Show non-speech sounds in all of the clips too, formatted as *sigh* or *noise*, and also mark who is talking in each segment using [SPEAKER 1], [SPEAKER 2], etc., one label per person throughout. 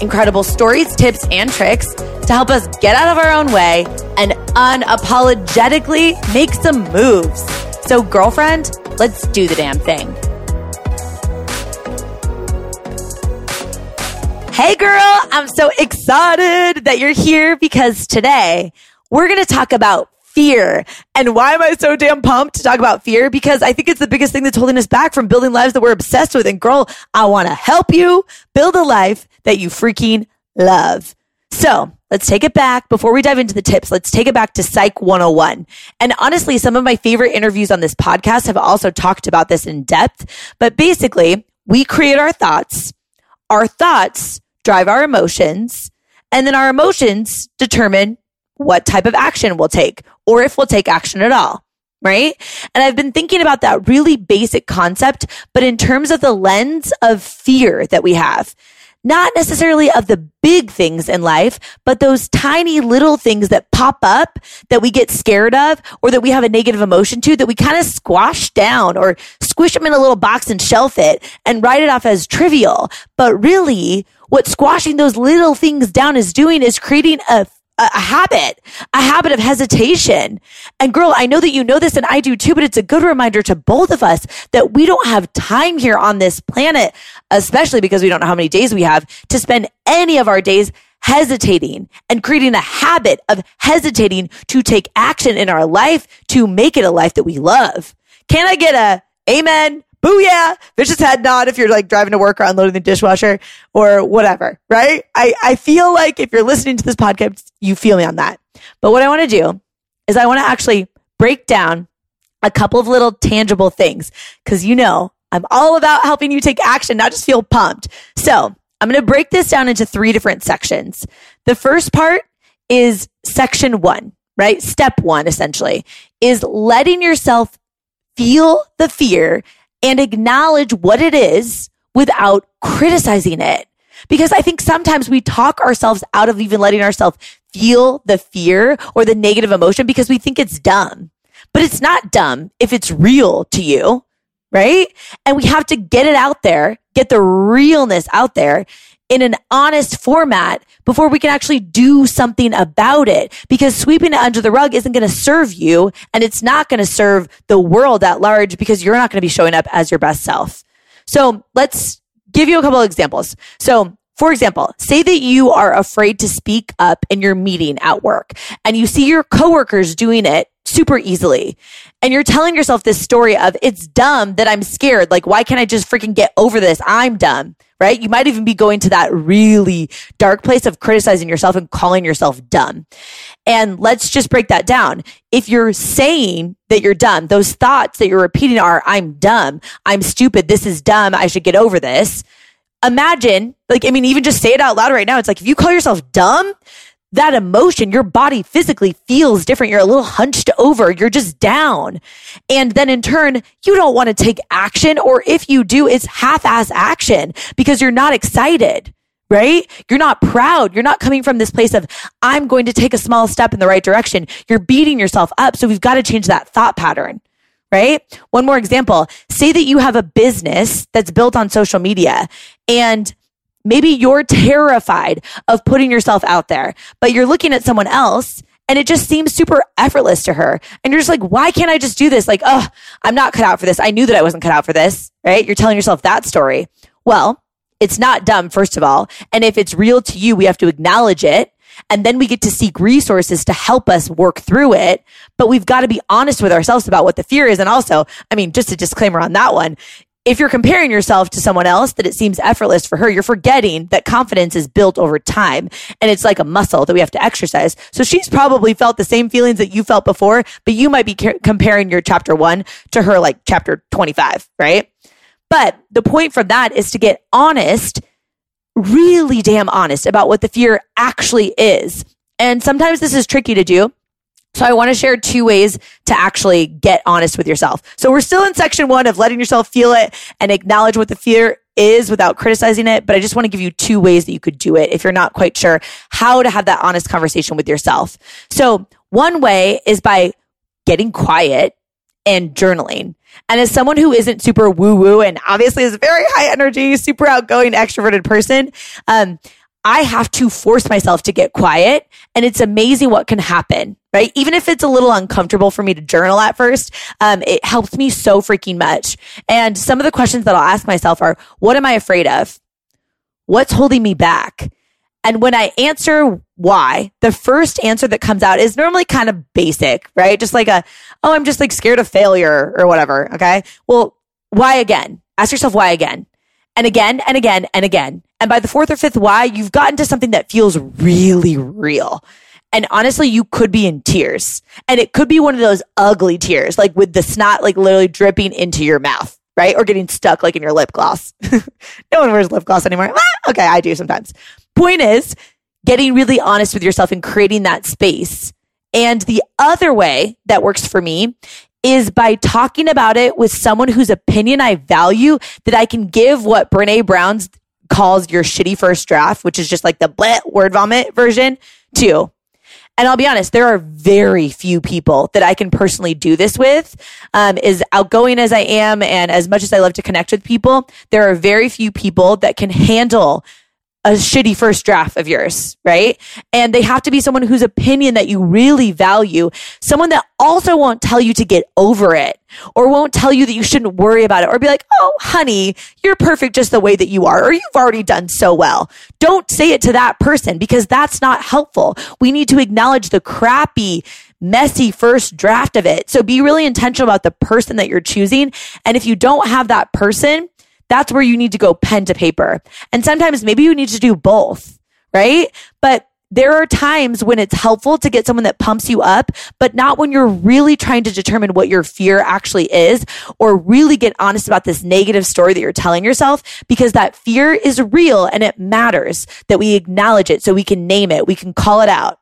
[SPEAKER 1] incredible stories, tips, and tricks to help us get out of our own way and unapologetically make some moves. So, girlfriend, let's do the damn thing. Hey, girl, I'm so excited that you're here because today we're going to talk about fear. And why am I so damn pumped to talk about fear? Because I think it's the biggest thing that's holding us back from building lives that we're obsessed with. And girl, I want to help you build a life that you freaking love. So let's take it back. Before we dive into the tips, let's take it back to Psych 101. And honestly, some of my favorite interviews on this podcast have also talked about this in depth. But basically, we create our thoughts. Our thoughts drive our emotions. And then our emotions determine what type of action we'll take or if we'll take action at all. Right. And I've been thinking about that really basic concept, but in terms of the lens of fear that we have, not necessarily of the big things in life, but those tiny little things that pop up that we get scared of or that we have a negative emotion to that we kind of squash down or squish them in a little box and shelf it and write it off as trivial. But really what squashing those little things down is doing is creating a a, habit, a habit of hesitation. And girl, I know that you know this and I do too, but it's a good reminder to both of us that we don't have time here on this planet, especially because we don't know how many days we have to spend any of our days hesitating and creating a habit of hesitating to take action in our life to make it a life that we love. Can I get a amen? Booyah, vicious head nod if you're like driving to work or unloading the dishwasher or whatever, right? I, I feel like if you're listening to this podcast, you feel me on that. But what I want to do is I want to actually break down a couple of little tangible things because you know, I'm all about helping you take action, not just feel pumped. So I'm going to break this down into three different sections. The first part is section one, right? Step one, essentially, is letting yourself feel the fear and acknowledge what it is without criticizing it. Because I think sometimes we talk ourselves out of even letting ourselves feel the fear or the negative emotion because we think it's dumb. But it's not dumb if it's real to you, right? And we have to get it out there, get the realness out there in an honest format before we can actually do something about it. Because sweeping it under the rug isn't going to serve you and it's not going to serve the world at large because you're not going to be showing up as your best self. So let's give you a couple of examples. So for example, say that you are afraid to speak up in your meeting at work and you see your coworkers doing it super easily. And you're telling yourself this story of it's dumb that I'm scared. Like, why can't I just freaking get over this? I'm dumb right? You might even be going to that really dark place of criticizing yourself and calling yourself dumb. And let's just break that down. If you're saying that you're dumb, those thoughts that you're repeating are, I'm dumb, I'm stupid, this is dumb, I should get over this. Imagine, like, I mean, even just say it out loud right now. It's like, if you call yourself dumb, that emotion, your body physically feels different. You're a little hunched over. You're just down. And then in turn, you don't want to take action. Or if you do, it's half ass action because you're not excited, right? You're not proud. You're not coming from this place of, I'm going to take a small step in the right direction. You're beating yourself up. So we've got to change that thought pattern right? One more example. Say that you have a business that's built on social media and Maybe you're terrified of putting yourself out there, but you're looking at someone else and it just seems super effortless to her. And you're just like, why can't I just do this? Like, oh, I'm not cut out for this. I knew that I wasn't cut out for this, right? You're telling yourself that story. Well, it's not dumb, first of all. And if it's real to you, we have to acknowledge it. And then we get to seek resources to help us work through it. But we've got to be honest with ourselves about what the fear is. And also, I mean, just a disclaimer on that one if you're comparing yourself to someone else that it seems effortless for her, you're forgetting that confidence is built over time and it's like a muscle that we have to exercise. So she's probably felt the same feelings that you felt before, but you might be ca- comparing your chapter one to her like chapter 25, right? But the point from that is to get honest, really damn honest about what the fear actually is And sometimes this is tricky to do. So I want to share two ways to actually get honest with yourself. So we're still in section one of letting yourself feel it and acknowledge what the fear is without criticizing it. But I just want to give you two ways that you could do it if you're not quite sure how to have that honest conversation with yourself. So one way is by getting quiet and journaling. And as someone who isn't super woo woo and obviously is a very high energy, super outgoing, extroverted person, um, I have to force myself to get quiet. And it's amazing what can happen, right? Even if it's a little uncomfortable for me to journal at first, um, it helps me so freaking much. And some of the questions that I'll ask myself are, what am I afraid of? What's holding me back? And when I answer why, the first answer that comes out is normally kind of basic, right? Just like a, oh, I'm just like scared of failure or whatever. Okay. Well, why again? Ask yourself why again and again and again and again. And by the fourth or fifth why, you've gotten to something that feels really real. And honestly, you could be in tears and it could be one of those ugly tears, like with the snot, like literally dripping into your mouth, right? Or getting stuck like in your lip gloss. *laughs* no one wears lip gloss anymore. Ah, okay. I do sometimes. Point is getting really honest with yourself and creating that space. And the other way that works for me is by talking about it with someone whose opinion I value that I can give what Brene Brown's calls your shitty first draft, which is just like the bleh word vomit version to. And I'll be honest, there are very few people that I can personally do this with. Um, as outgoing as I am and as much as I love to connect with people, there are very few people that can handle a shitty first draft of yours, right? And they have to be someone whose opinion that you really value, someone that also won't tell you to get over it or won't tell you that you shouldn't worry about it or be like, Oh, honey, you're perfect just the way that you are, or you've already done so well. Don't say it to that person because that's not helpful. We need to acknowledge the crappy, messy first draft of it. So be really intentional about the person that you're choosing. And if you don't have that person, that's where you need to go pen to paper. And sometimes maybe you need to do both, right? But there are times when it's helpful to get someone that pumps you up, but not when you're really trying to determine what your fear actually is or really get honest about this negative story that you're telling yourself because that fear is real and it matters that we acknowledge it so we can name it. We can call it out.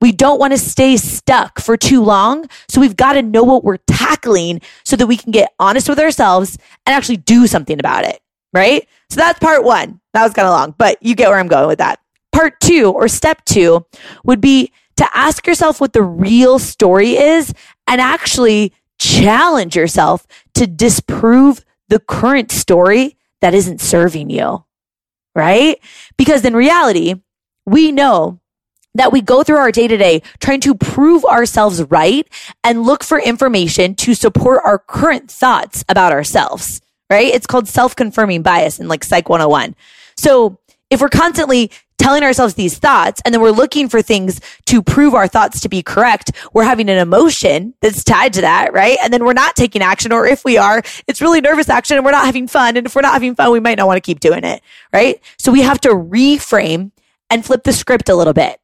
[SPEAKER 1] We don't want to stay stuck for too long. So we've got to know what we're tackling so that we can get honest with ourselves and actually do something about it. Right. So that's part one. That was kind of long, but you get where I'm going with that. Part two or step two would be to ask yourself what the real story is and actually challenge yourself to disprove the current story that isn't serving you. Right. Because in reality, we know that we go through our day to day trying to prove ourselves right and look for information to support our current thoughts about ourselves, right? It's called self confirming bias in like Psych 101. So if we're constantly telling ourselves these thoughts and then we're looking for things to prove our thoughts to be correct, we're having an emotion that's tied to that, right? And then we're not taking action, or if we are, it's really nervous action and we're not having fun. And if we're not having fun, we might not want to keep doing it, right? So we have to reframe and flip the script a little bit.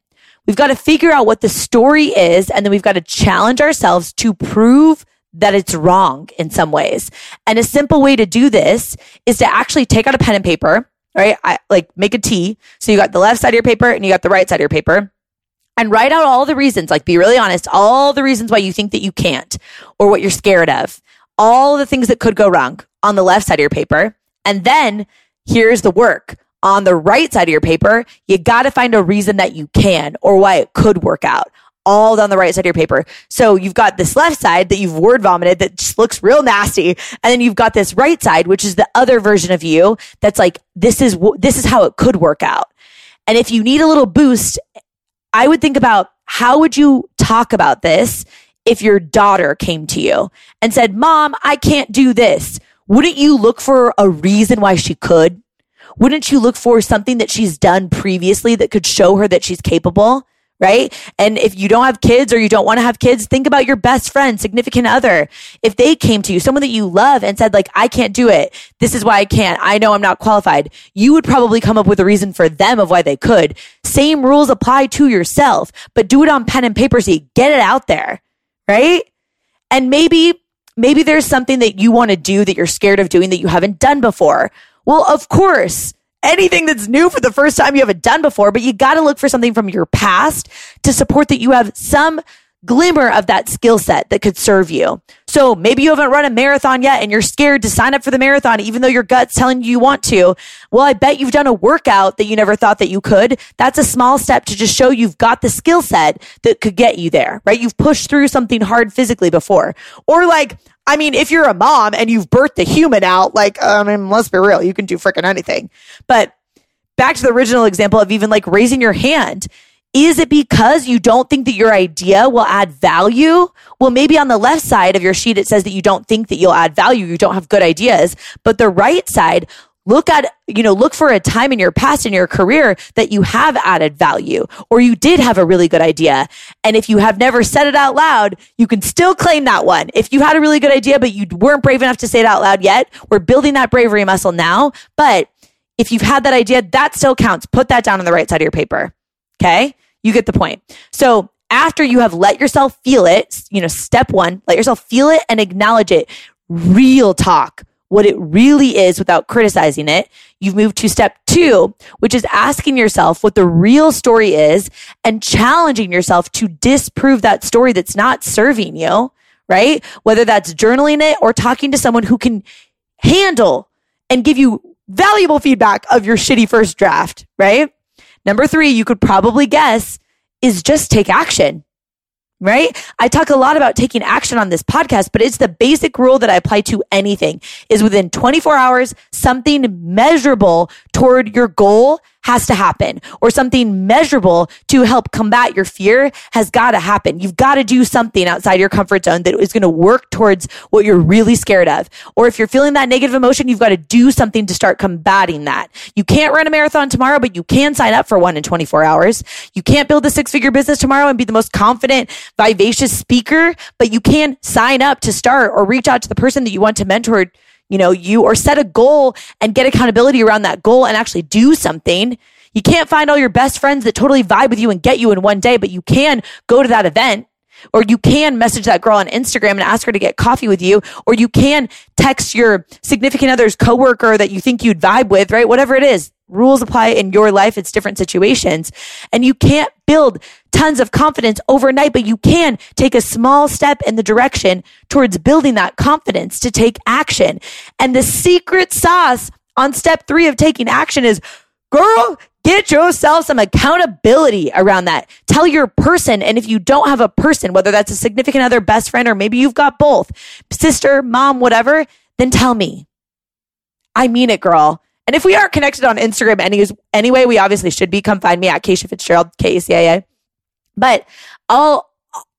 [SPEAKER 1] We've got to figure out what the story is, and then we've got to challenge ourselves to prove that it's wrong in some ways. And a simple way to do this is to actually take out a pen and paper, right? I, like make a T. So you got the left side of your paper and you got the right side of your paper. And write out all the reasons, like be really honest, all the reasons why you think that you can't or what you're scared of, all the things that could go wrong on the left side of your paper. And then here's the work on the right side of your paper, you got to find a reason that you can or why it could work out. All down the right side of your paper. So you've got this left side that you've word vomited that just looks real nasty. And then you've got this right side, which is the other version of you that's like, this is, this is how it could work out. And if you need a little boost, I would think about how would you talk about this if your daughter came to you and said, mom, I can't do this. Wouldn't you look for a reason why she could? Wouldn't you look for something that she's done previously that could show her that she's capable? Right. And if you don't have kids or you don't want to have kids, think about your best friend, significant other. If they came to you, someone that you love and said, like, I can't do it. This is why I can't. I know I'm not qualified. You would probably come up with a reason for them of why they could. Same rules apply to yourself, but do it on pen and paper you get it out there. Right. And maybe, maybe there's something that you want to do that you're scared of doing that you haven't done before. Well, of course, anything that's new for the first time you haven't done before, but you got to look for something from your past to support that you have some glimmer of that skill set that could serve you. So maybe you haven't run a marathon yet and you're scared to sign up for the marathon, even though your gut's telling you you want to. Well, I bet you've done a workout that you never thought that you could. That's a small step to just show you've got the skill set that could get you there, right? You've pushed through something hard physically before. Or like, I mean, if you're a mom and you've birthed a human out, like, I mean, let's be real, you can do freaking anything. But back to the original example of even like raising your hand is it because you don't think that your idea will add value? Well, maybe on the left side of your sheet, it says that you don't think that you'll add value. You don't have good ideas. But the right side, look at, you know, look for a time in your past in your career that you have added value or you did have a really good idea. And if you have never said it out loud, you can still claim that one. If you had a really good idea, but you weren't brave enough to say it out loud yet, we're building that bravery muscle now. But if you've had that idea, that still counts. Put that down on the right side of your paper. Okay. You get the point. So after you have let yourself feel it, you know, step one, let yourself feel it and acknowledge it. Real talk, what it really is without criticizing it. You've moved to step two, which is asking yourself what the real story is and challenging yourself to disprove that story that's not serving you, right? Whether that's journaling it or talking to someone who can handle and give you valuable feedback of your shitty first draft, right? Number three, you could probably guess is just take action right? I talk a lot about taking action on this podcast, but it's the basic rule that I apply to anything is within 24 hours, something measurable toward your goal has to happen or something measurable to help combat your fear has got to happen. You've got to do something outside your comfort zone that is going to work towards what you're really scared of. Or if you're feeling that negative emotion, you've got to do something to start combating that. You can't run a marathon tomorrow, but you can sign up for one in 24 hours. You can't build a six figure business tomorrow and be the most confident, vivacious speaker, but you can sign up to start or reach out to the person that you want to mentor you know, you or set a goal and get accountability around that goal and actually do something. You can't find all your best friends that totally vibe with you and get you in one day, but you can go to that event or you can message that girl on Instagram and ask her to get coffee with you, or you can text your significant other's coworker that you think you'd vibe with, right? Whatever it is rules apply in your life. It's different situations. And you can't build tons of confidence overnight, but you can take a small step in the direction towards building that confidence to take action. And the secret sauce on step three of taking action is girl, get yourself some accountability around that. Tell your person. And if you don't have a person, whether that's a significant other, best friend, or maybe you've got both, sister, mom, whatever, then tell me. I mean it, girl. And if we aren't connected on Instagram any, anyway, we obviously should be. Come find me at Keisha Fitzgerald, K-E-C-A-A. But I'll,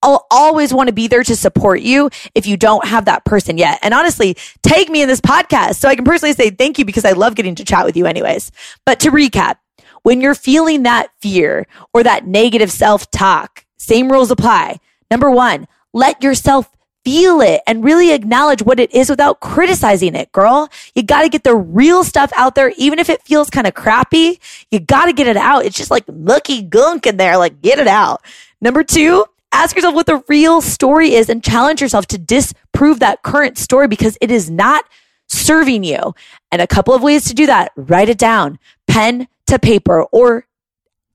[SPEAKER 1] I'll always want to be there to support you if you don't have that person yet. And honestly, take me in this podcast so I can personally say thank you because I love getting to chat with you anyways. But to recap, when you're feeling that fear or that negative self talk, same rules apply. Number one, let yourself feel it and really acknowledge what it is without criticizing it, girl. You got to get the real stuff out there, even if it feels kind of crappy. You got to get it out. It's just like mucky gunk in there. Like, get it out. Number two, ask yourself what the real story is and challenge yourself to disprove that current story because it is not serving you. And a couple of ways to do that write it down, pen to paper, or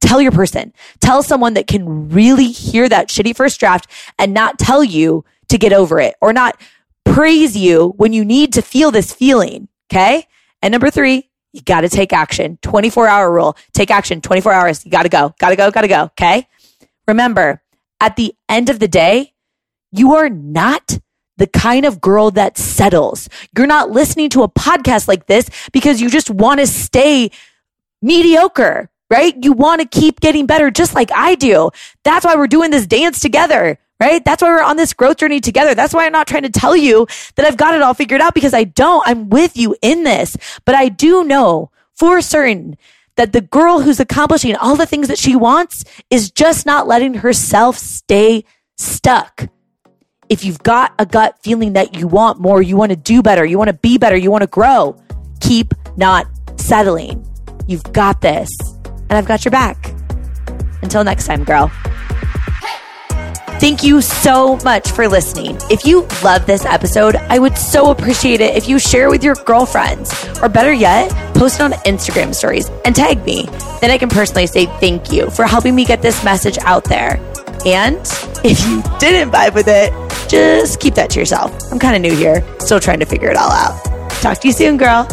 [SPEAKER 1] tell your person, tell someone that can really hear that shitty first draft and not tell you to get over it or not praise you when you need to feel this feeling. Okay. And number three, you got to take action. 24 hour rule. Take action. 24 hours. You got to go. Got to go. Got to go. Okay. Remember, at the end of the day, you are not the kind of girl that settles. You're not listening to a podcast like this because you just want to stay mediocre, right? You want to keep getting better just like I do. That's why we're doing this dance together right? That's why we're on this growth journey together. That's why I'm not trying to tell you that I've got it all figured out because I don't. I'm with you in this, but I do know for certain that the girl who's accomplishing all the things that she wants is just not letting herself stay stuck. If you've got a gut feeling that you want more, you want to do better, you want to be better, you want to grow, keep not settling. You've got this, and I've got your back. Until next time, girl. Thank you so much for listening. If you love this episode, I would so appreciate it if you share with your girlfriends, or better yet, post it on Instagram stories and tag me. Then I can personally say thank you for helping me get this message out there. And if you *laughs* didn't vibe with it, just keep that to yourself. I'm kind of new here, still trying to figure it all out. Talk to you soon, girl.